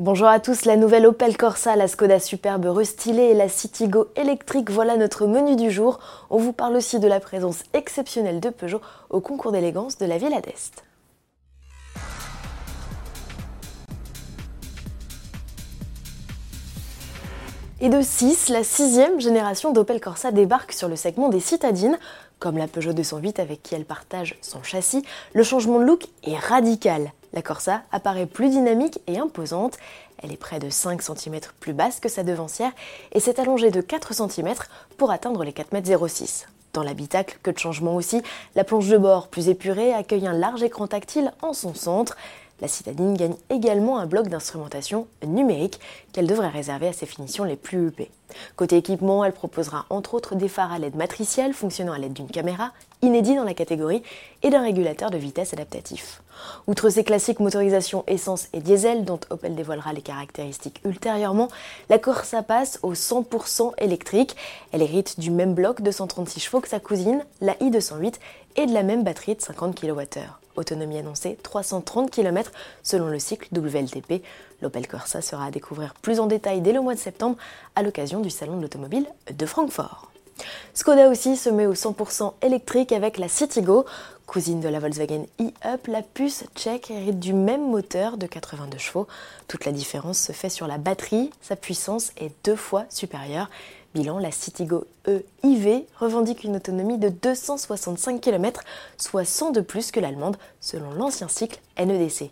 Bonjour à tous, la nouvelle Opel Corsa, la Skoda superbe restylée et la Citigo électrique, voilà notre menu du jour. On vous parle aussi de la présence exceptionnelle de Peugeot au concours d'élégance de la Villa d'Est. Et de 6, la sixième génération d'Opel Corsa débarque sur le segment des citadines. Comme la Peugeot 208 avec qui elle partage son châssis, le changement de look est radical. La Corsa apparaît plus dynamique et imposante. Elle est près de 5 cm plus basse que sa devancière et s'est allongée de 4 cm pour atteindre les 4,06 m. Dans l'habitacle, que de changement aussi, la planche de bord plus épurée accueille un large écran tactile en son centre. La citadine gagne également un bloc d'instrumentation numérique qu'elle devrait réserver à ses finitions les plus huppées. Côté équipement, elle proposera entre autres des phares à LED matriciels fonctionnant à l'aide d'une caméra, inédit dans la catégorie, et d'un régulateur de vitesse adaptatif. Outre ses classiques motorisations essence et diesel, dont Opel dévoilera les caractéristiques ultérieurement, la Corsa passe au 100% électrique. Elle hérite du même bloc de 136 chevaux que sa cousine, la i208, et de la même batterie de 50 kWh. Autonomie annoncée 330 km selon le cycle WLTP. L'Opel Corsa sera à découvrir plus en détail dès le mois de septembre à l'occasion du Salon de l'automobile de Francfort. Skoda aussi se met au 100% électrique avec la Citigo. Cousine de la Volkswagen e-Up, la puce tchèque hérite du même moteur de 82 chevaux. Toute la différence se fait sur la batterie, sa puissance est deux fois supérieure. Bilan, la Citigo E-IV revendique une autonomie de 265 km, soit 100 de plus que l'allemande, selon l'ancien cycle NEDC.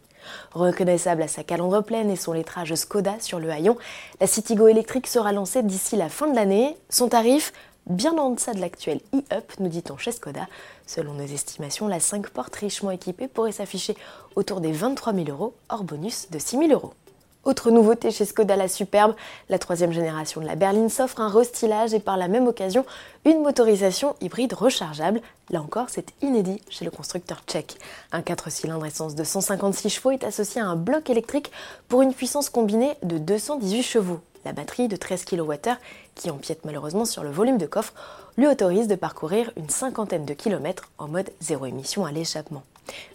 Reconnaissable à sa calandre pleine et son lettrage Skoda sur le haillon, la Citigo électrique sera lancée d'ici la fin de l'année. Son tarif bien en deçà de l'actuel e-up, nous dit-on chez Skoda. Selon nos estimations, la 5 portes richement équipée pourrait s'afficher autour des 23 000 euros, hors bonus de 6 000 euros. Autre nouveauté chez Skoda la Superbe, la troisième génération de la berline s'offre un restylage et par la même occasion une motorisation hybride rechargeable. Là encore, c'est inédit chez le constructeur tchèque. Un 4 cylindres essence de 156 chevaux est associé à un bloc électrique pour une puissance combinée de 218 chevaux. La batterie de 13 kWh, qui empiète malheureusement sur le volume de coffre, lui autorise de parcourir une cinquantaine de kilomètres en mode zéro émission à l'échappement.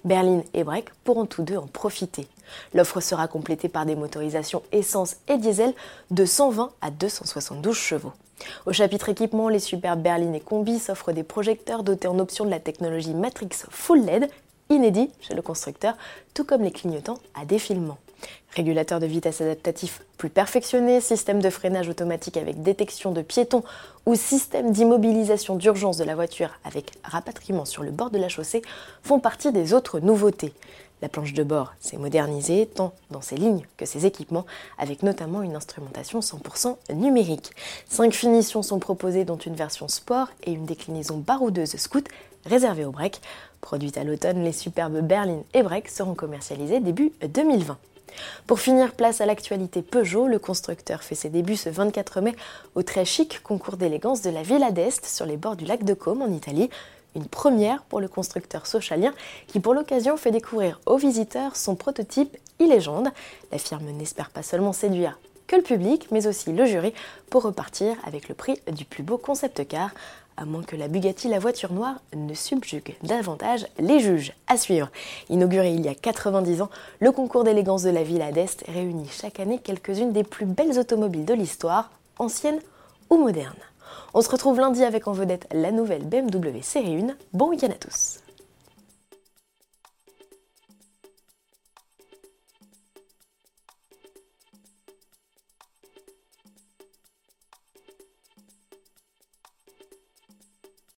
Berlin et Breck pourront tous deux en profiter. L'offre sera complétée par des motorisations essence et diesel de 120 à 272 chevaux. Au chapitre équipement, les superbes berlines et combi s'offrent des projecteurs dotés en option de la technologie Matrix Full LED, inédit chez le constructeur, tout comme les clignotants à défilement. Régulateur de vitesse adaptatif plus perfectionné, système de freinage automatique avec détection de piétons ou système d'immobilisation d'urgence de la voiture avec rapatriement sur le bord de la chaussée font partie des autres nouveautés. La planche de bord s'est modernisée tant dans ses lignes que ses équipements, avec notamment une instrumentation 100% numérique. Cinq finitions sont proposées, dont une version sport et une déclinaison baroudeuse scoot réservée au break. Produite à l'automne, les superbes berlines et break seront commercialisées début 2020. Pour finir, place à l'actualité Peugeot. Le constructeur fait ses débuts ce 24 mai au très chic concours d'élégance de la Villa d'Est sur les bords du lac de Côme en Italie. Une première pour le constructeur socialien qui pour l'occasion fait découvrir aux visiteurs son prototype e-légende. La firme n'espère pas seulement séduire que le public, mais aussi le jury, pour repartir avec le prix du plus beau concept car à moins que la Bugatti, la voiture noire, ne subjugue davantage les juges. À suivre. Inauguré il y a 90 ans, le concours d'élégance de la Villa d'Est réunit chaque année quelques-unes des plus belles automobiles de l'histoire, anciennes ou modernes. On se retrouve lundi avec en vedette la nouvelle BMW Série 1. Bon week-end à tous